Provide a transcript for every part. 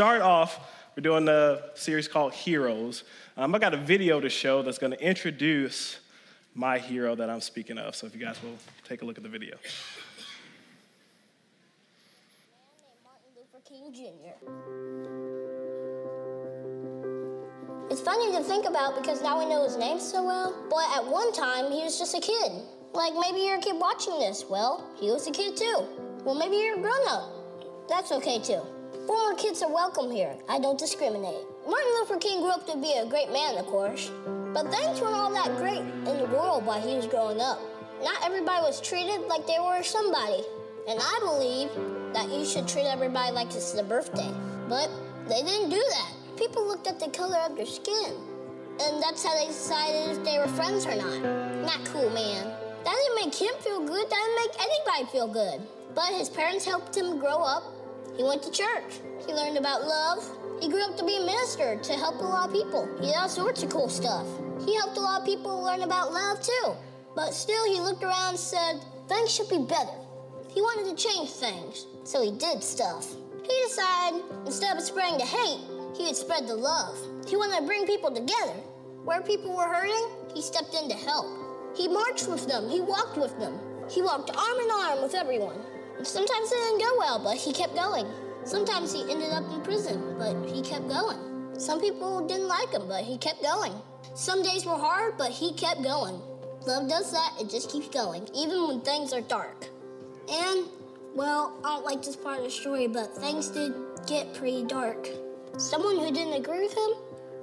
start off, we're doing a series called Heroes. Um, I got a video to show that's going to introduce my hero that I'm speaking of. So if you guys will take a look at the video. It's funny to think about because now we know his name so well, but at one time he was just a kid. Like maybe you're a kid watching this. Well, he was a kid too. Well, maybe you're a grown up. That's okay too. Former kids are welcome here. I don't discriminate. Martin Luther King grew up to be a great man, of course, but things weren't all that great in the world while he was growing up. Not everybody was treated like they were somebody. And I believe that you should treat everybody like it's their birthday. But they didn't do that. People looked at the color of their skin. And that's how they decided if they were friends or not. Not cool, man. That didn't make him feel good. That didn't make anybody feel good. But his parents helped him grow up. He went to church. He learned about love. He grew up to be a minister to help a lot of people. He did all sorts of cool stuff. He helped a lot of people learn about love too. But still, he looked around and said, things should be better. He wanted to change things, so he did stuff. He decided instead of spreading the hate, he would spread the love. He wanted to bring people together. Where people were hurting, he stepped in to help. He marched with them, he walked with them. He walked arm in arm with everyone. Sometimes it didn't go well, but he kept going. Sometimes he ended up in prison, but he kept going. Some people didn't like him, but he kept going. Some days were hard, but he kept going. Love does that, it just keeps going, even when things are dark. And, well, I don't like this part of the story, but things did get pretty dark. Someone who didn't agree with him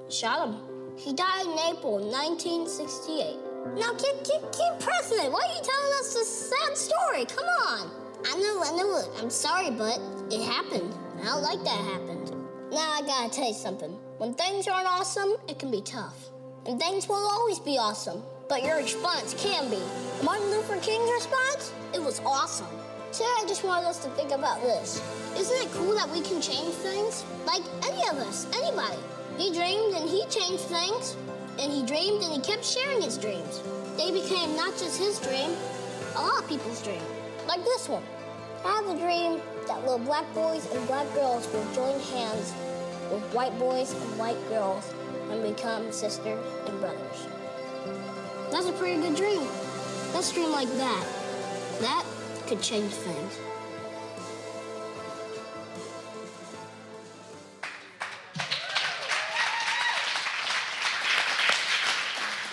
shot him. He died in April 1968. Now, keep, keep, keep pressing it. Why are you telling us this sad story? Come on. I know, I know. I'm sorry, but it happened. I don't like that happened. Now I gotta tell you something. When things aren't awesome, it can be tough. And things won't always be awesome, but your response can be. Martin Luther King's response? It was awesome. Today I just wanted us to think about this. Isn't it cool that we can change things? Like any of us, anybody. He dreamed and he changed things. And he dreamed and he kept sharing his dreams. They became not just his dream, a lot of people's dream like this one. I have a dream that little black boys and black girls will join hands with white boys and white girls and become sisters and brothers. That's a pretty good dream. Let's dream like that. That could change things.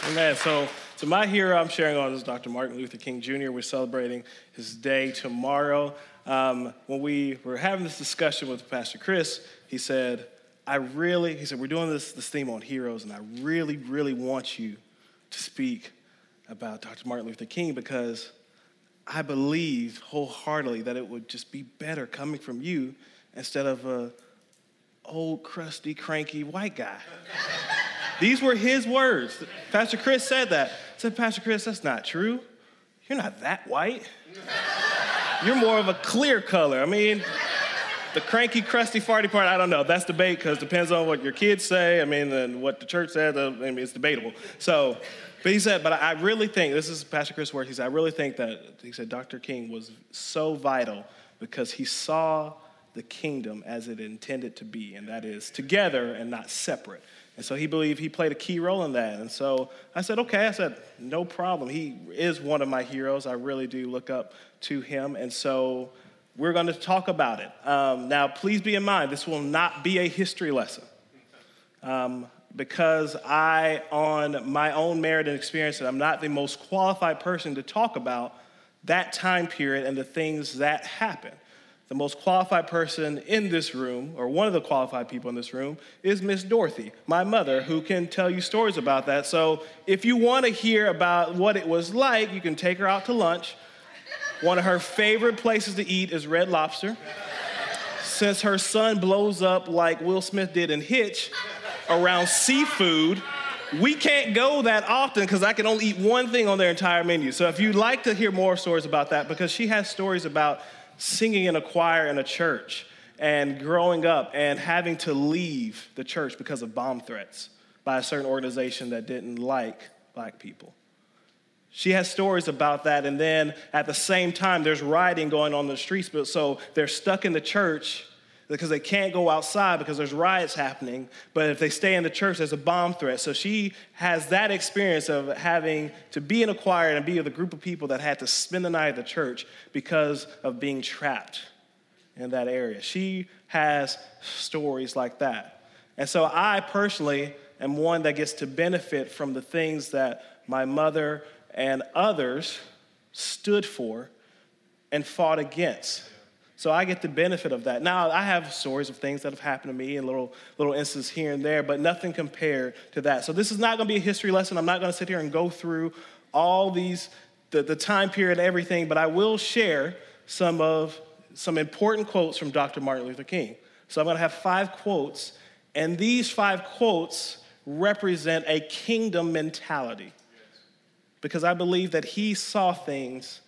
Amen. So, so my hero I'm sharing on is Dr. Martin Luther King Jr. We're celebrating his day tomorrow. Um, when we were having this discussion with Pastor Chris, he said, I really, he said, we're doing this, this theme on heroes, and I really, really want you to speak about Dr. Martin Luther King because I believe wholeheartedly that it would just be better coming from you instead of a old, crusty, cranky white guy. These were his words. Pastor Chris said that. Said, Pastor Chris, that's not true. You're not that white. You're more of a clear color. I mean, the cranky, crusty, farty part, I don't know. That's debate because it depends on what your kids say. I mean, and what the church said. I mean, it's debatable. So, but he said, but I really think, this is Pastor Chris' word, he said, I really think that, he said, Dr. King was so vital because he saw the kingdom as it intended to be, and that is together and not separate. And so he believed he played a key role in that. And so I said, okay. I said, no problem. He is one of my heroes. I really do look up to him. And so we're going to talk about it. Um, now, please be in mind, this will not be a history lesson. Um, because I, on my own merit and experience, and I'm not the most qualified person to talk about that time period and the things that happened the most qualified person in this room, or one of the qualified people in this room, is Miss Dorothy, my mother, who can tell you stories about that. So if you want to hear about what it was like, you can take her out to lunch. One of her favorite places to eat is Red Lobster. Since her son blows up like Will Smith did in Hitch around seafood, we can't go that often because I can only eat one thing on their entire menu. So if you'd like to hear more stories about that, because she has stories about singing in a choir in a church and growing up and having to leave the church because of bomb threats by a certain organization that didn't like black people. She has stories about that, and then at the same time, there's rioting going on in the streets, but so they're stuck in the church because they can't go outside because there's riots happening. But if they stay in the church, there's a bomb threat. So she has that experience of having to be in a choir and be with a group of people that had to spend the night at the church because of being trapped in that area. She has stories like that. And so I personally am one that gets to benefit from the things that my mother and others stood for and fought against. So I get the benefit of that. Now I have stories of things that have happened to me and little little instances here and there, but nothing compared to that. So this is not going to be a history lesson. I'm not going to sit here and go through all these the, the time period everything, but I will share some of some important quotes from Dr. Martin Luther King. So I'm going to have five quotes, and these five quotes represent a kingdom mentality. Because I believe that he saw things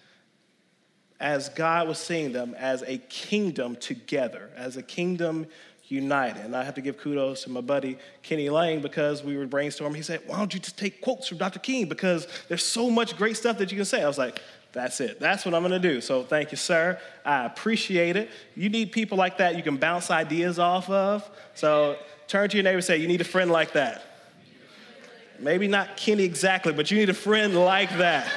as God was seeing them as a kingdom together, as a kingdom united. And I have to give kudos to my buddy Kenny Lang because we were brainstorming. He said, Why don't you just take quotes from Dr. King? Because there's so much great stuff that you can say. I was like, That's it. That's what I'm gonna do. So thank you, sir. I appreciate it. You need people like that you can bounce ideas off of. So turn to your neighbor and say, You need a friend like that. Maybe not Kenny exactly, but you need a friend like that.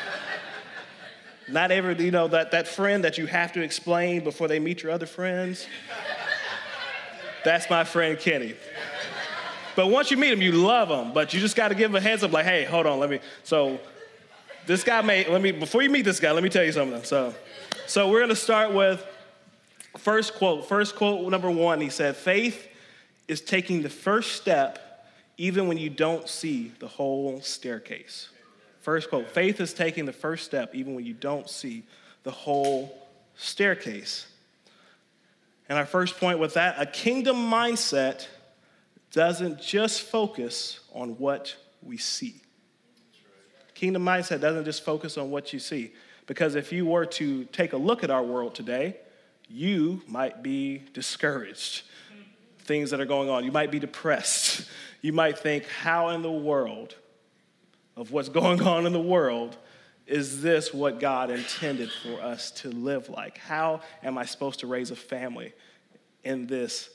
Not every, you know, that, that friend that you have to explain before they meet your other friends. That's my friend Kenny. But once you meet him, you love him, but you just got to give him a heads up like, hey, hold on, let me. So this guy may, let me, before you meet this guy, let me tell you something. So, so we're going to start with first quote. First quote number one, he said, faith is taking the first step even when you don't see the whole staircase. First quote faith is taking the first step even when you don't see the whole staircase. And our first point with that a kingdom mindset doesn't just focus on what we see. Kingdom mindset doesn't just focus on what you see. Because if you were to take a look at our world today, you might be discouraged. Things that are going on. You might be depressed. You might think, how in the world of what's going on in the world, is this what God intended for us to live like? How am I supposed to raise a family in this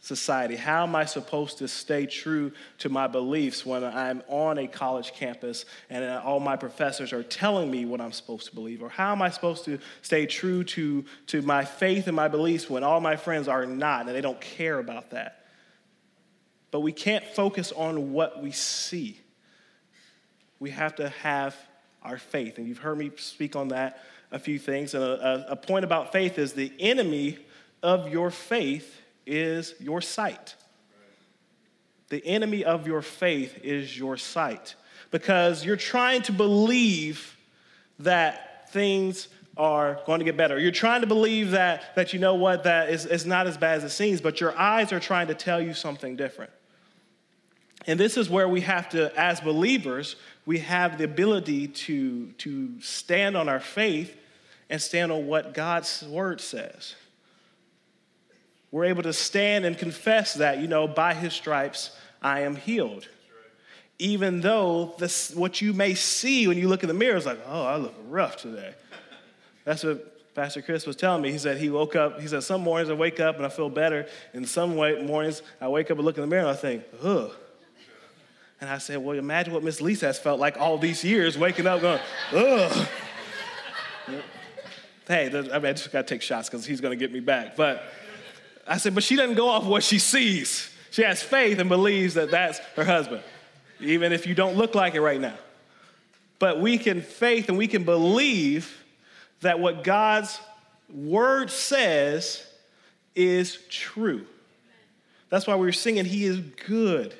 society? How am I supposed to stay true to my beliefs when I'm on a college campus and all my professors are telling me what I'm supposed to believe? Or how am I supposed to stay true to, to my faith and my beliefs when all my friends are not and they don't care about that? But we can't focus on what we see we have to have our faith. And you've heard me speak on that a few things. And a, a, point about faith is the enemy of your faith is your sight. The enemy of your faith is your sight because you're trying to believe that things are going to get better. You're trying to believe that, that you know what, that is, is not as bad as it seems, but your eyes are trying to tell you something different. And this is where we have to, as believers, we have the ability to, to stand on our faith and stand on what God's word says. We're able to stand and confess that, you know, by his stripes I am healed. Even though this, what you may see when you look in the mirror is like, oh, I look rough today. That's what Pastor Chris was telling me. He said he woke up, he said, some mornings I wake up and I feel better, and some mornings I wake up and look in the mirror and I think, ugh, and I said, Well, imagine what Miss Lisa has felt like all these years, waking up going, ugh. hey, I, mean, I just got to take shots because he's going to get me back. But I said, But she doesn't go off what she sees. She has faith and believes that that's her husband, even if you don't look like it right now. But we can faith and we can believe that what God's word says is true. That's why we're singing, He is good.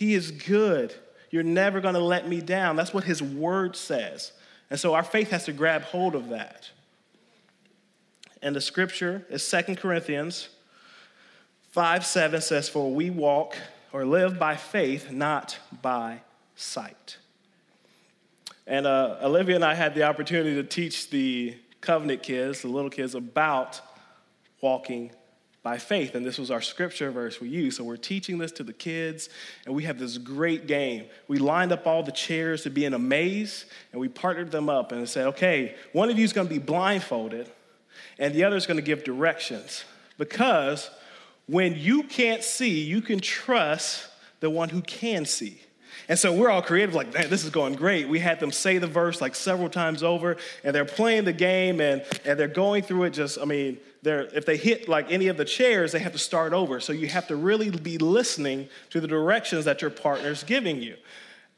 He is good. You're never going to let me down. That's what his word says. And so our faith has to grab hold of that. And the scripture is Second Corinthians 5 7 says, For we walk or live by faith, not by sight. And uh, Olivia and I had the opportunity to teach the covenant kids, the little kids, about walking by faith. And this was our scripture verse we used. So we're teaching this to the kids, and we have this great game. We lined up all the chairs to be in a maze, and we partnered them up and said, okay, one of you is going to be blindfolded, and the other is going to give directions. Because when you can't see, you can trust the one who can see. And so we're all creative, like, man, this is going great. We had them say the verse like several times over, and they're playing the game and, and they're going through it just, I mean, they're, if they hit like any of the chairs, they have to start over. So you have to really be listening to the directions that your partner's giving you.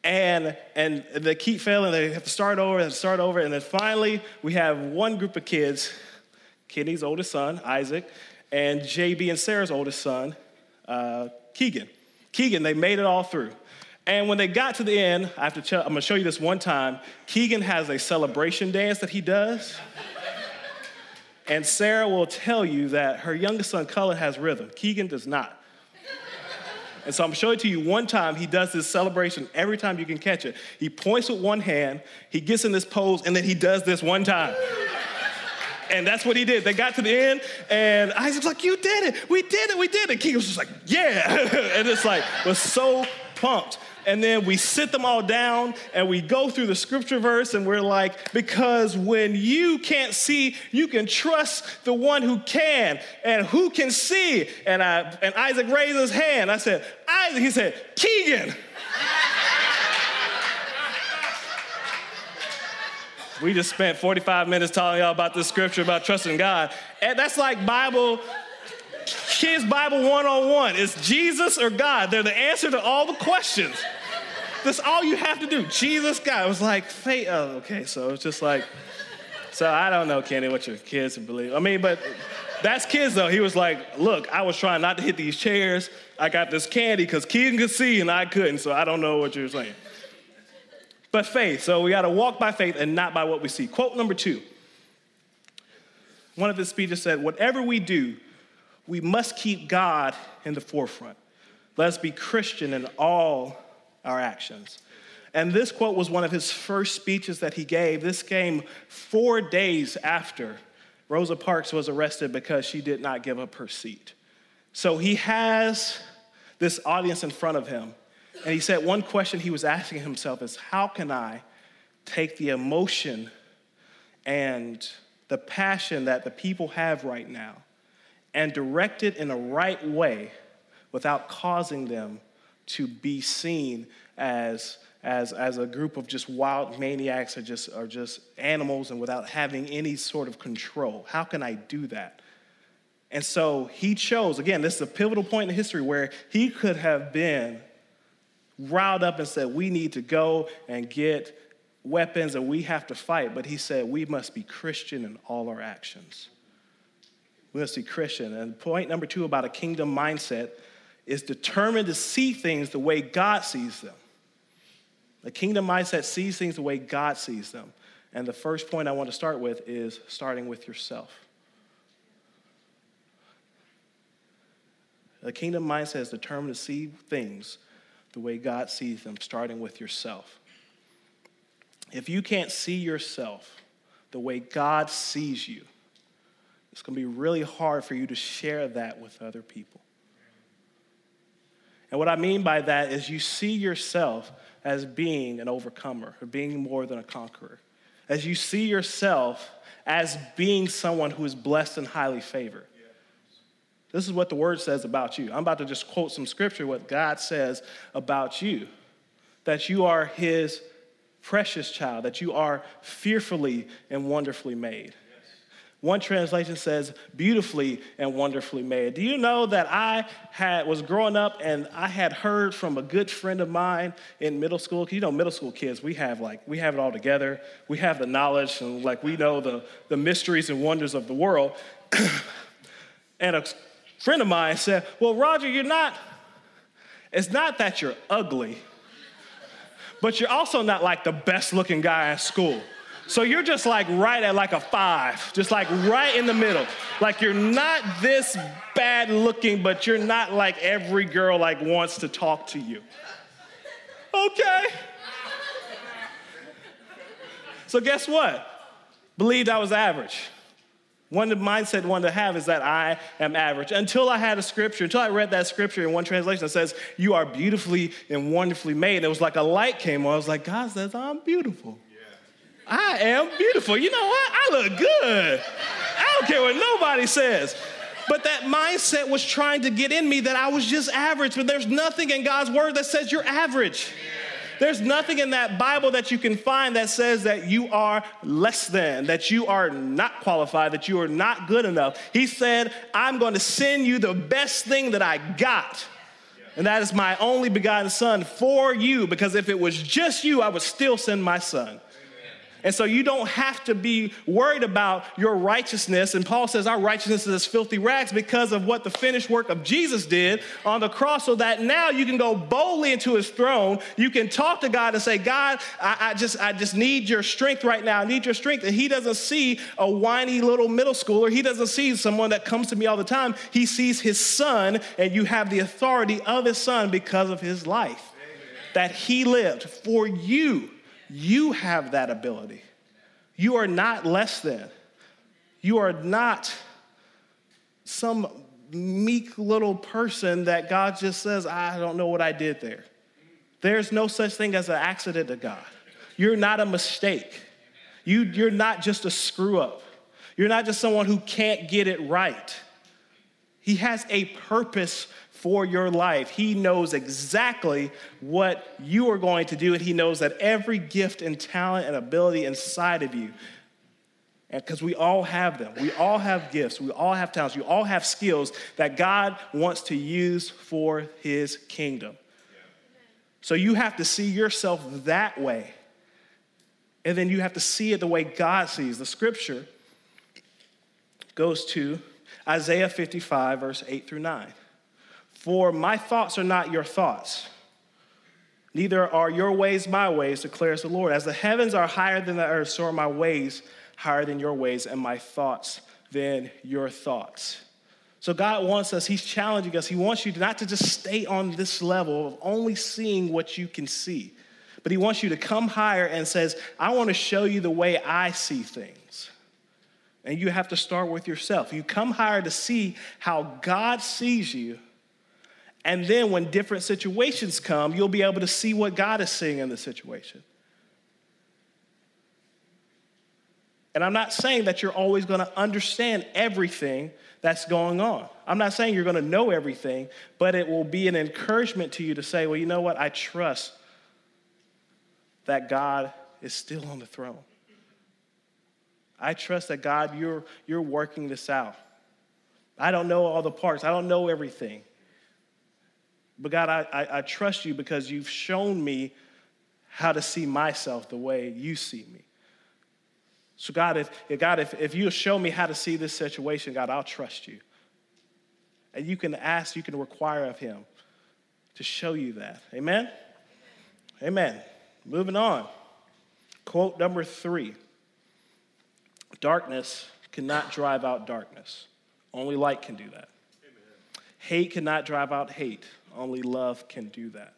And, and they keep failing, they have to start over and start over. And then finally, we have one group of kids Kenny's oldest son, Isaac, and JB and Sarah's oldest son, uh, Keegan. Keegan, they made it all through. And when they got to the end, I have to tell, I'm gonna show you this one time. Keegan has a celebration dance that he does. And Sarah will tell you that her youngest son, Cullen, has rhythm. Keegan does not. And so I'm showing it to you one time. He does this celebration every time you can catch it. He points with one hand, he gets in this pose, and then he does this one time. And that's what he did. They got to the end, and Isaac's like, You did it. We did it. We did it. Keegan was just like, Yeah. and it's like, was so pumped and then we sit them all down and we go through the scripture verse and we're like, because when you can't see, you can trust the one who can and who can see. And, I, and Isaac raised his hand. I said, Isaac, he said, Keegan. we just spent 45 minutes telling y'all about this scripture about trusting God. And that's like Bible Kids Bible 101. It's Jesus or God. They're the answer to all the questions. That's all you have to do. Jesus, God. It was like, faith. Oh, okay. So it's just like, so I don't know, Kenny, what your kids believe. I mean, but that's kids though. He was like, look, I was trying not to hit these chairs. I got this candy because Keegan could see and I couldn't. So I don't know what you're saying. But faith. So we got to walk by faith and not by what we see. Quote number two. One of his speeches said, whatever we do, we must keep God in the forefront. Let's be Christian in all our actions. And this quote was one of his first speeches that he gave. This came four days after Rosa Parks was arrested because she did not give up her seat. So he has this audience in front of him. And he said one question he was asking himself is how can I take the emotion and the passion that the people have right now and direct it in a right way without causing them to be seen as, as, as a group of just wild maniacs or just, or just animals and without having any sort of control. How can I do that? And so he chose, again, this is a pivotal point in history where he could have been riled up and said, We need to go and get weapons and we have to fight. But he said, We must be Christian in all our actions. We must see Christian. And point number two about a kingdom mindset is determined to see things the way God sees them. The kingdom mindset sees things the way God sees them. And the first point I want to start with is starting with yourself. The kingdom mindset is determined to see things the way God sees them, starting with yourself. If you can't see yourself the way God sees you, it's going to be really hard for you to share that with other people. And what I mean by that is you see yourself as being an overcomer or being more than a conqueror. As you see yourself as being someone who is blessed and highly favored. This is what the word says about you. I'm about to just quote some scripture, what God says about you that you are his precious child, that you are fearfully and wonderfully made. One translation says, beautifully and wonderfully made. Do you know that I had, was growing up and I had heard from a good friend of mine in middle school? You know, middle school kids, we have like, we have it all together. We have the knowledge and like we know the, the mysteries and wonders of the world. and a friend of mine said, Well, Roger, you're not, it's not that you're ugly, but you're also not like the best looking guy at school. So you're just like right at like a five, just like right in the middle. Like you're not this bad looking, but you're not like every girl like wants to talk to you. Okay. So guess what? Believed I was average. One mindset one to have is that I am average. Until I had a scripture, until I read that scripture in one translation that says, You are beautifully and wonderfully made. And it was like a light came on. I was like, God says, I'm beautiful. I am beautiful. You know what? I look good. I don't care what nobody says. But that mindset was trying to get in me that I was just average. But there's nothing in God's word that says you're average. There's nothing in that Bible that you can find that says that you are less than, that you are not qualified, that you are not good enough. He said, I'm going to send you the best thing that I got. And that is my only begotten son for you, because if it was just you, I would still send my son. And so you don't have to be worried about your righteousness. And Paul says our righteousness is as filthy rags because of what the finished work of Jesus did on the cross, so that now you can go boldly into his throne. You can talk to God and say, God, I, I just, I just need your strength right now. I need your strength. And he doesn't see a whiny little middle schooler. He doesn't see someone that comes to me all the time. He sees his son, and you have the authority of his son because of his life that he lived for you. You have that ability. You are not less than. You are not some meek little person that God just says, I don't know what I did there. There's no such thing as an accident to God. You're not a mistake. You, you're not just a screw up. You're not just someone who can't get it right. He has a purpose for your life. He knows exactly what you are going to do, and He knows that every gift and talent and ability inside of you, because we all have them. We all have gifts. We all have talents. You all have skills that God wants to use for His kingdom. So you have to see yourself that way. And then you have to see it the way God sees. The scripture goes to Isaiah 55, verse 8 through 9. For my thoughts are not your thoughts, neither are your ways my ways, declares the Lord. As the heavens are higher than the earth, so are my ways higher than your ways, and my thoughts than your thoughts. So God wants us, He's challenging us. He wants you not to just stay on this level of only seeing what you can see, but He wants you to come higher and says, I want to show you the way I see things. And you have to start with yourself. You come higher to see how God sees you and then when different situations come, you'll be able to see what God is seeing in the situation. And I'm not saying that you're always going to understand everything that's going on. I'm not saying you're going to know everything, but it will be an encouragement to you to say, well, you know what? I trust that God is still on the throne. I trust that God, you're, you're working this out. I don't know all the parts, I don't know everything. But God, I, I, I trust you because you've shown me how to see myself the way you see me. So, God, if, if God, if, if you show me how to see this situation, God, I'll trust you. And you can ask, you can require of Him to show you that. Amen? Amen. Moving on. Quote number three Darkness cannot drive out darkness, only light can do that. Hate cannot drive out hate, only love can do that.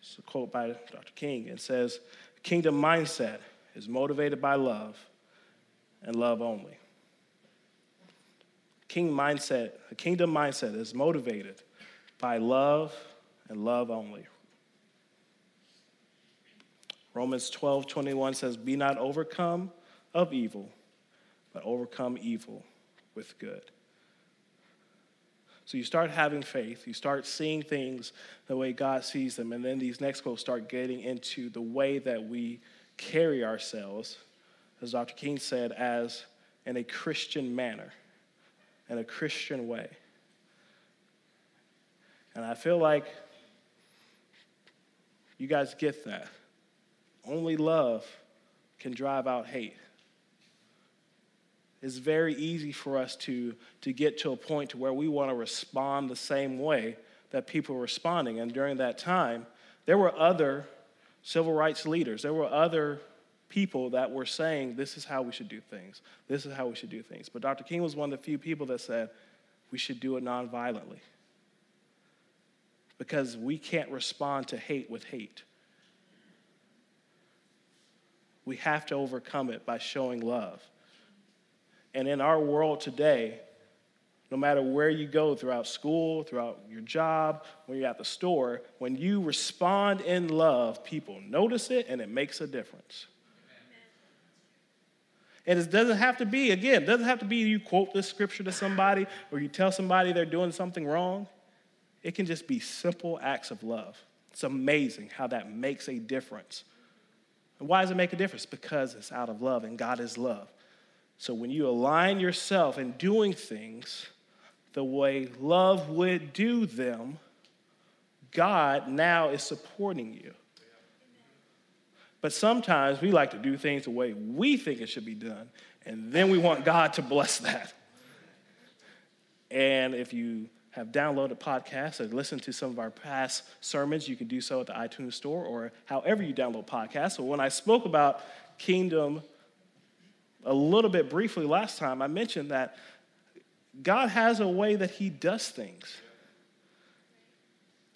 It's a quote by Dr. King. It says, Kingdom mindset is motivated by love and love only. King mindset, a kingdom mindset is motivated by love and love only. Romans 12, 21 says, Be not overcome of evil, but overcome evil with good. So you start having faith, you start seeing things the way God sees them, and then these next quotes start getting into the way that we carry ourselves, as Dr. King said, as in a Christian manner, in a Christian way. And I feel like you guys get that. Only love can drive out hate it's very easy for us to, to get to a point to where we want to respond the same way that people are responding. And during that time, there were other civil rights leaders, there were other people that were saying, this is how we should do things. This is how we should do things. But Dr. King was one of the few people that said, we should do it nonviolently. Because we can't respond to hate with hate. We have to overcome it by showing love. And in our world today, no matter where you go throughout school, throughout your job, when you're at the store, when you respond in love, people notice it and it makes a difference. And it doesn't have to be, again, it doesn't have to be you quote this scripture to somebody or you tell somebody they're doing something wrong. It can just be simple acts of love. It's amazing how that makes a difference. And why does it make a difference? Because it's out of love, and God is love. So when you align yourself in doing things the way love would do them, God now is supporting you. But sometimes we like to do things the way we think it should be done, and then we want God to bless that. And if you have downloaded podcasts or listened to some of our past sermons, you can do so at the iTunes Store or however you download podcasts. So when I spoke about kingdom a little bit briefly last time, I mentioned that God has a way that He does things.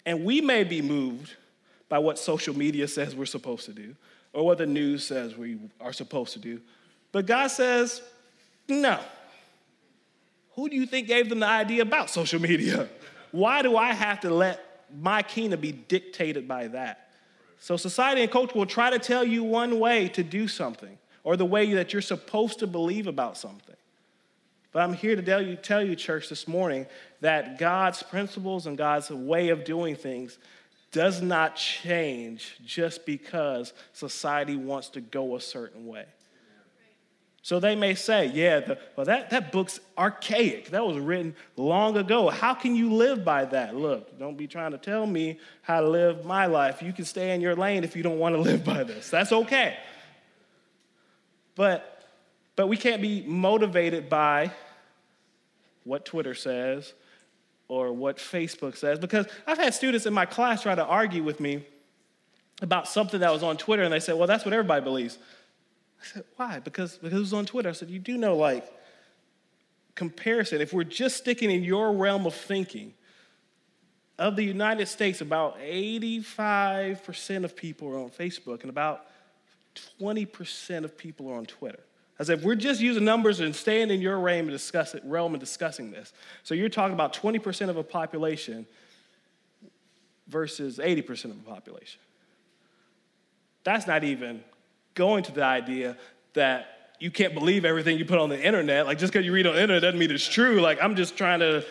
And we may be moved by what social media says we're supposed to do or what the news says we are supposed to do. But God says, no. Who do you think gave them the idea about social media? Why do I have to let my kingdom be dictated by that? So, society and culture will try to tell you one way to do something or the way that you're supposed to believe about something. But I'm here to tell you, tell you, church, this morning that God's principles and God's way of doing things does not change just because society wants to go a certain way. So they may say, yeah, the, well, that, that book's archaic. That was written long ago. How can you live by that? Look, don't be trying to tell me how to live my life. You can stay in your lane if you don't want to live by this. That's okay. But, but we can't be motivated by what Twitter says or what Facebook says because I've had students in my class try to argue with me about something that was on Twitter and they said, well, that's what everybody believes. I said, why? Because, because it was on Twitter. I said, you do know, like, comparison. If we're just sticking in your realm of thinking, of the United States, about 85% of people are on Facebook and about 20% of people are on Twitter. As if we're just using numbers and staying in your realm and, discuss it, realm and discussing this. So you're talking about 20% of a population versus 80% of a population. That's not even going to the idea that you can't believe everything you put on the internet. Like, just because you read on the internet doesn't mean it's true. Like, I'm just trying to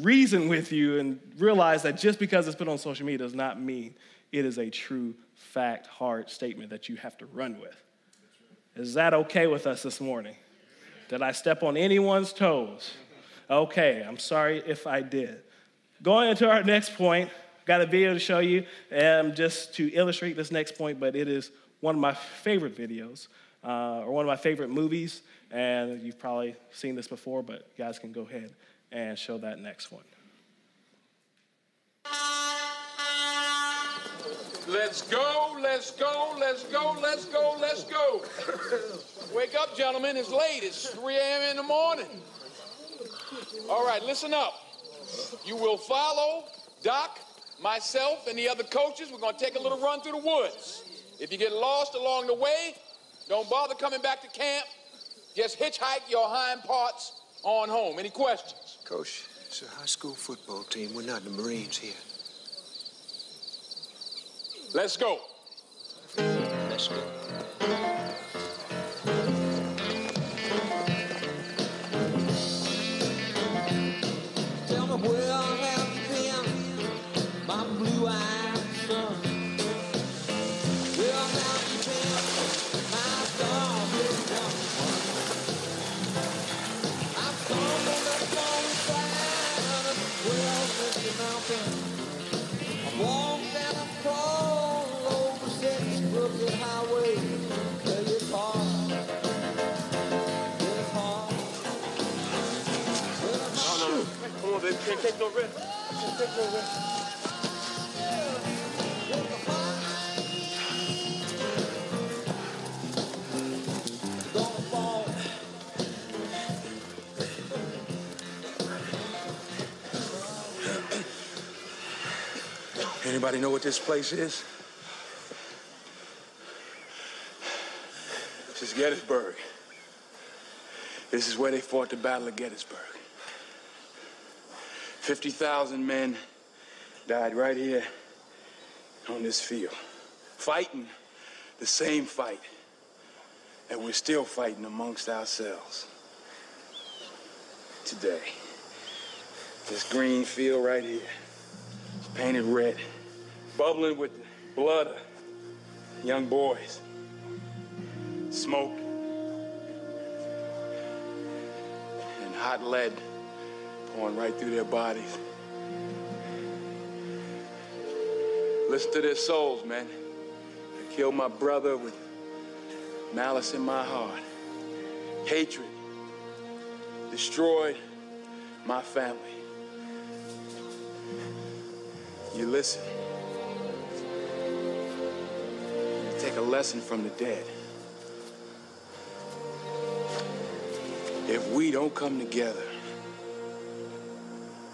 reason with you and realize that just because it's put on social media does not mean it is a true fact, hard statement that you have to run with. Is that okay with us this morning? Did I step on anyone's toes? Okay, I'm sorry if I did. Going into our next point, got a video to show you um, just to illustrate this next point, but it is one of my favorite videos uh, or one of my favorite movies. And you've probably seen this before, but you guys can go ahead and show that next one. Let's go, let's go, let's go, let's go, let's go. Wake up, gentlemen. It's late. It's 3 a.m. in the morning. All right, listen up. You will follow Doc, myself, and the other coaches. We're going to take a little run through the woods. If you get lost along the way, don't bother coming back to camp. Just hitchhike your hind parts on home. Any questions? Coach, it's a high school football team. We're not the Marines here. Let's go. Can't take no risk. Can't take no risk. Anybody know what this place is? This is Gettysburg. This is where they fought the Battle of Gettysburg. 50,000 men died right here on this field, fighting the same fight that we're still fighting amongst ourselves. Today. This green field right here, painted red, bubbling with the blood of young boys. Smoke and hot lead pouring right through their bodies. Listen to their souls, man. I killed my brother with malice in my heart, hatred, destroyed my family. You listen. You take a lesson from the dead. If we don't come together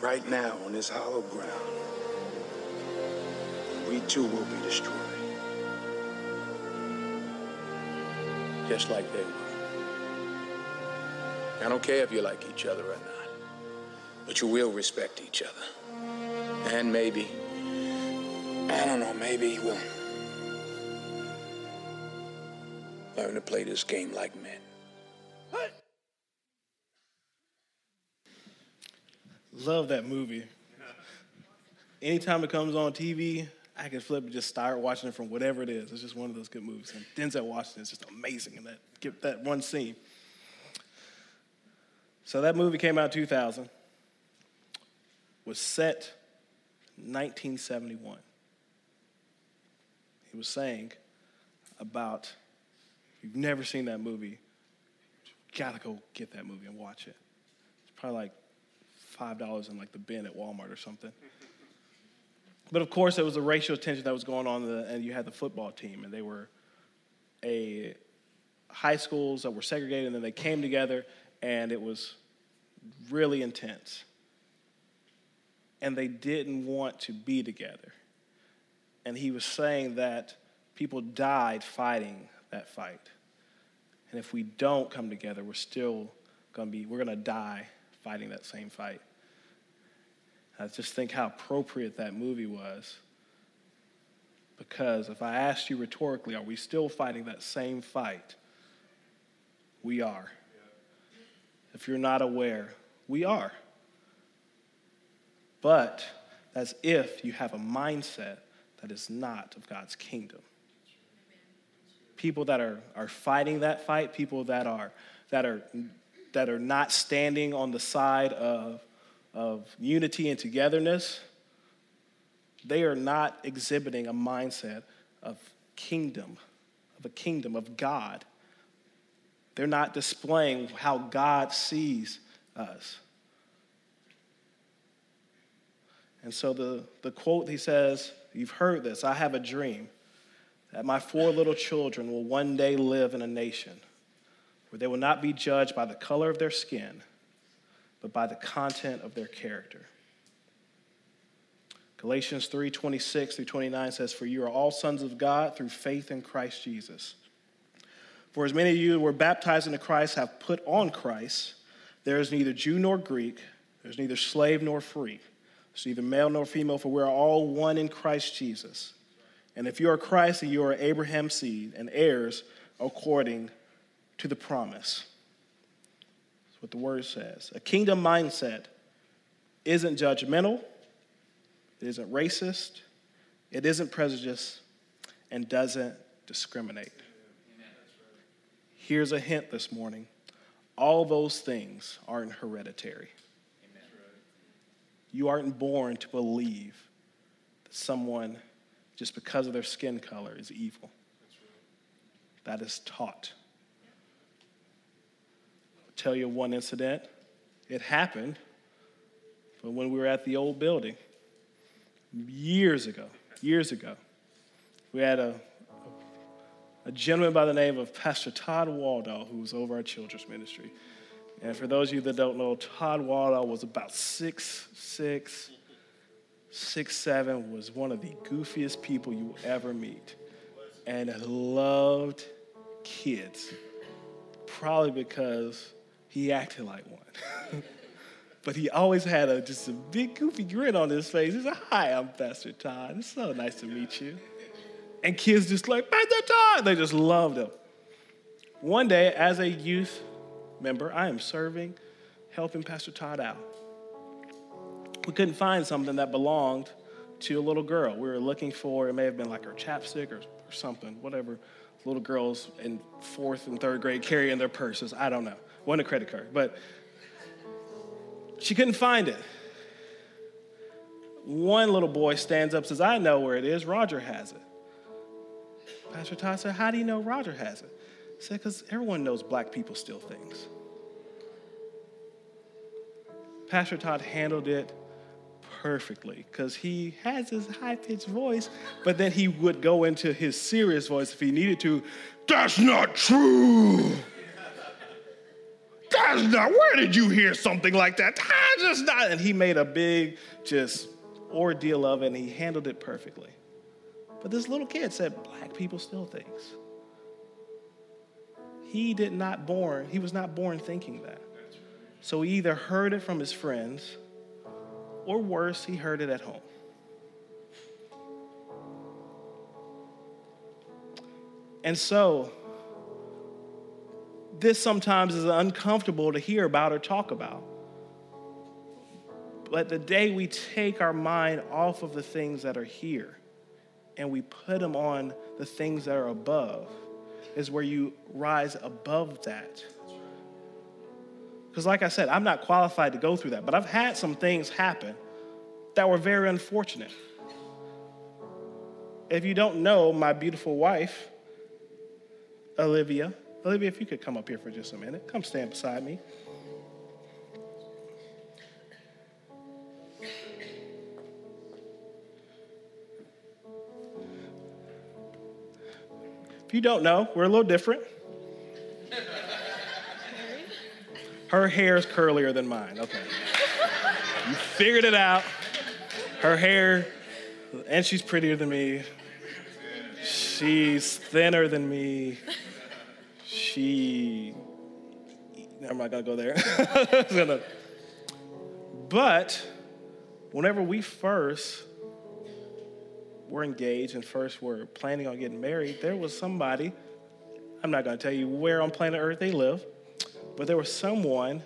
right now on this hollow ground, we too will be destroyed. Just like they were. I don't care if you like each other or not, but you will respect each other. And maybe, I don't know, maybe we'll learn to play this game like men. Love that movie. Anytime it comes on TV, I can flip and just start watching it from whatever it is. It's just one of those good movies. And Denzel Washington is just amazing in that, get that one scene. So that movie came out in 2000, was set 1971. He was saying about, if you've never seen that movie, you gotta go get that movie and watch it. It's probably like five dollars in like the bin at Walmart or something. But of course, there was a racial tension that was going on, and you had the football team, and they were a high schools that were segregated, and then they came together, and it was really intense. And they didn't want to be together. And he was saying that people died fighting that fight. And if we don't come together, we're still going to be, we're going to die fighting that same fight. I just think how appropriate that movie was. Because if I asked you rhetorically, are we still fighting that same fight? We are. If you're not aware, we are. But that's if you have a mindset that is not of God's kingdom. People that are, are fighting that fight, people that are, that, are, that are not standing on the side of of unity and togetherness, they are not exhibiting a mindset of kingdom, of a kingdom of God. They're not displaying how God sees us. And so the, the quote he says, You've heard this, I have a dream that my four little children will one day live in a nation where they will not be judged by the color of their skin but by the content of their character. Galatians 3 26 through 29 says, For you are all sons of God through faith in Christ Jesus. For as many of you who were baptized into Christ have put on Christ, there is neither Jew nor Greek, there's neither slave nor free, there's neither male nor female, for we are all one in Christ Jesus. And if you are Christ, then you are Abraham's seed and heirs according to the promise what the word says. A kingdom mindset isn't judgmental, it isn't racist, it isn't prejudiced, and doesn't discriminate. Here's a hint this morning all those things aren't hereditary. You aren't born to believe that someone, just because of their skin color, is evil. That is taught tell you one incident. It happened but when we were at the old building years ago, years ago. We had a, a gentleman by the name of Pastor Todd Waldo who was over our children's ministry. And for those of you that don't know, Todd Waldo was about six, six, six, seven, was one of the goofiest people you will ever meet. And loved kids. Probably because he acted like one. but he always had a just a big goofy grin on his face. He said, Hi, I'm Pastor Todd. It's so nice to meet you. And kids just like, Pastor Todd, they just loved him. one day, as a youth member, I am serving, helping Pastor Todd out. We couldn't find something that belonged to a little girl. We were looking for, it may have been like her chapstick or, or something, whatever little girls in fourth and third grade carry in their purses. I don't know. Wasn't a credit card, but she couldn't find it. One little boy stands up says, I know where it is. Roger has it. Pastor Todd said, How do you know Roger has it? He said, Because everyone knows black people steal things. Pastor Todd handled it perfectly because he has his high pitched voice, but then he would go into his serious voice if he needed to. That's not true. That's not, where did you hear something like that? Just not. And he made a big, just ordeal of it, and he handled it perfectly. But this little kid said, Black people steal things. He did not born, he was not born thinking that. So he either heard it from his friends, or worse, he heard it at home. And so, this sometimes is uncomfortable to hear about or talk about. But the day we take our mind off of the things that are here and we put them on the things that are above is where you rise above that. Because, like I said, I'm not qualified to go through that, but I've had some things happen that were very unfortunate. If you don't know my beautiful wife, Olivia, Olivia, if you could come up here for just a minute, come stand beside me. If you don't know, we're a little different. Her hair is curlier than mine. Okay. You figured it out. Her hair, and she's prettier than me. She's thinner than me. She, I'm not gonna go there. but whenever we first were engaged and first were planning on getting married, there was somebody, I'm not gonna tell you where on planet Earth they live, but there was someone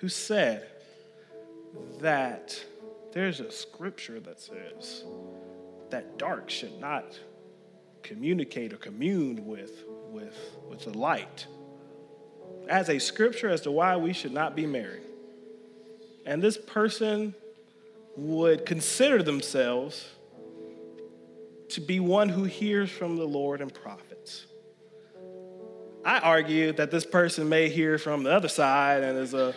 who said that there's a scripture that says that dark should not communicate or commune with, with, with the light as a scripture as to why we should not be married. And this person would consider themselves to be one who hears from the Lord and prophets. I argue that this person may hear from the other side and is a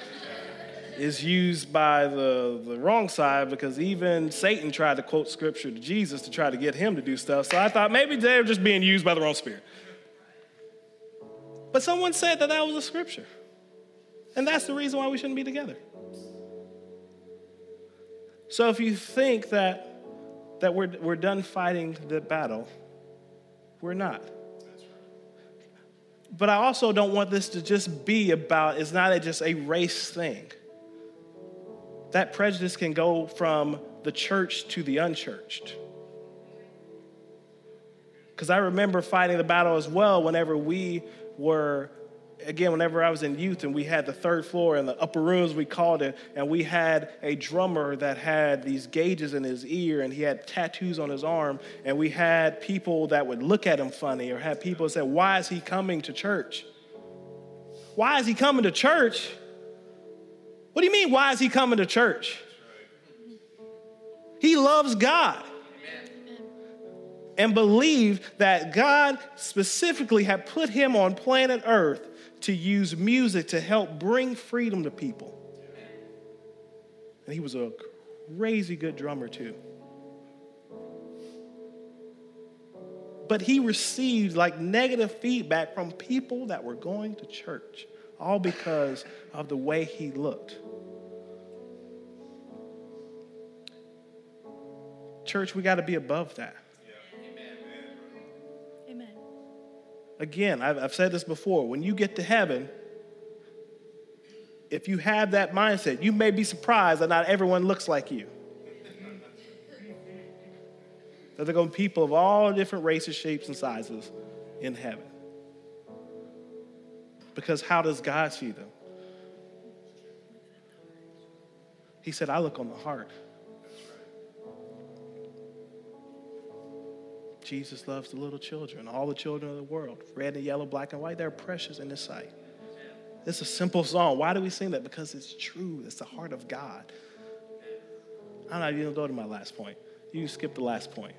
is used by the, the wrong side because even Satan tried to quote scripture to Jesus to try to get him to do stuff. So I thought maybe they were just being used by the wrong spirit. But someone said that that was a scripture. And that's the reason why we shouldn't be together. So if you think that that we're, we're done fighting the battle. We're not. But I also don't want this to just be about, it's not a, just a race thing. That prejudice can go from the church to the unchurched. Because I remember fighting the battle as well whenever we were again, whenever I was in youth and we had the third floor and the upper rooms, we called it, and we had a drummer that had these gauges in his ear and he had tattoos on his arm, and we had people that would look at him funny or had people say, Why is he coming to church? Why is he coming to church? What do you mean, why is he coming to church? He loves God and believed that God specifically had put him on planet Earth to use music to help bring freedom to people. And he was a crazy good drummer, too. But he received like negative feedback from people that were going to church, all because of the way he looked. Church, we got to be above that. Again, I've, I've said this before. When you get to heaven, if you have that mindset, you may be surprised that not everyone looks like you. that there are going to be people of all different races, shapes, and sizes in heaven. Because how does God see them? He said, I look on the heart. Jesus loves the little children, all the children of the world, red and yellow, black and white. They're precious in His sight. It's a simple song. Why do we sing that? Because it's true. It's the heart of God. I'm not even gonna go to my last point. You skip the last point.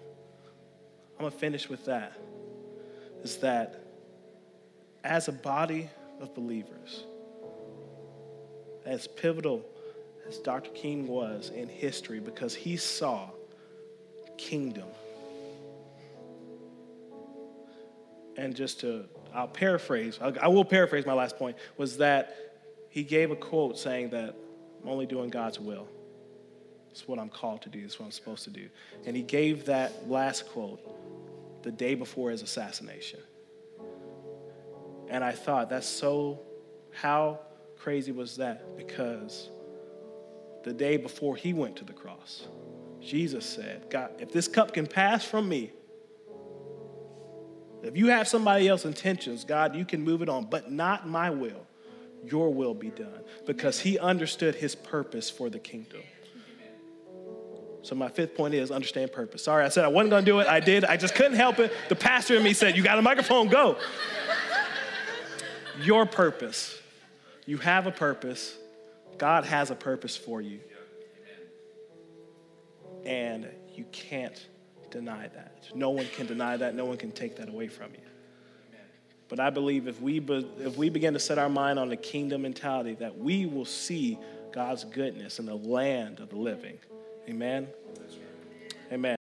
I'm gonna finish with that. Is that as a body of believers, as pivotal as Dr. King was in history, because he saw kingdom. And just to, I'll paraphrase, I will paraphrase my last point, was that he gave a quote saying that I'm only doing God's will. It's what I'm called to do. It's what I'm supposed to do. And he gave that last quote the day before his assassination. And I thought, that's so, how crazy was that? Because the day before he went to the cross, Jesus said, God, if this cup can pass from me, if you have somebody else's intentions, God, you can move it on, but not my will. Your will be done. Because he understood his purpose for the kingdom. So my fifth point is understand purpose. Sorry, I said I wasn't going to do it. I did. I just couldn't help it. The pastor in me said, "You got a microphone, go." Your purpose. You have a purpose. God has a purpose for you. And you can't deny that. No one can deny that. No one can take that away from you. But I believe if we, be, if we begin to set our mind on the kingdom mentality, that we will see God's goodness in the land of the living. Amen. Amen.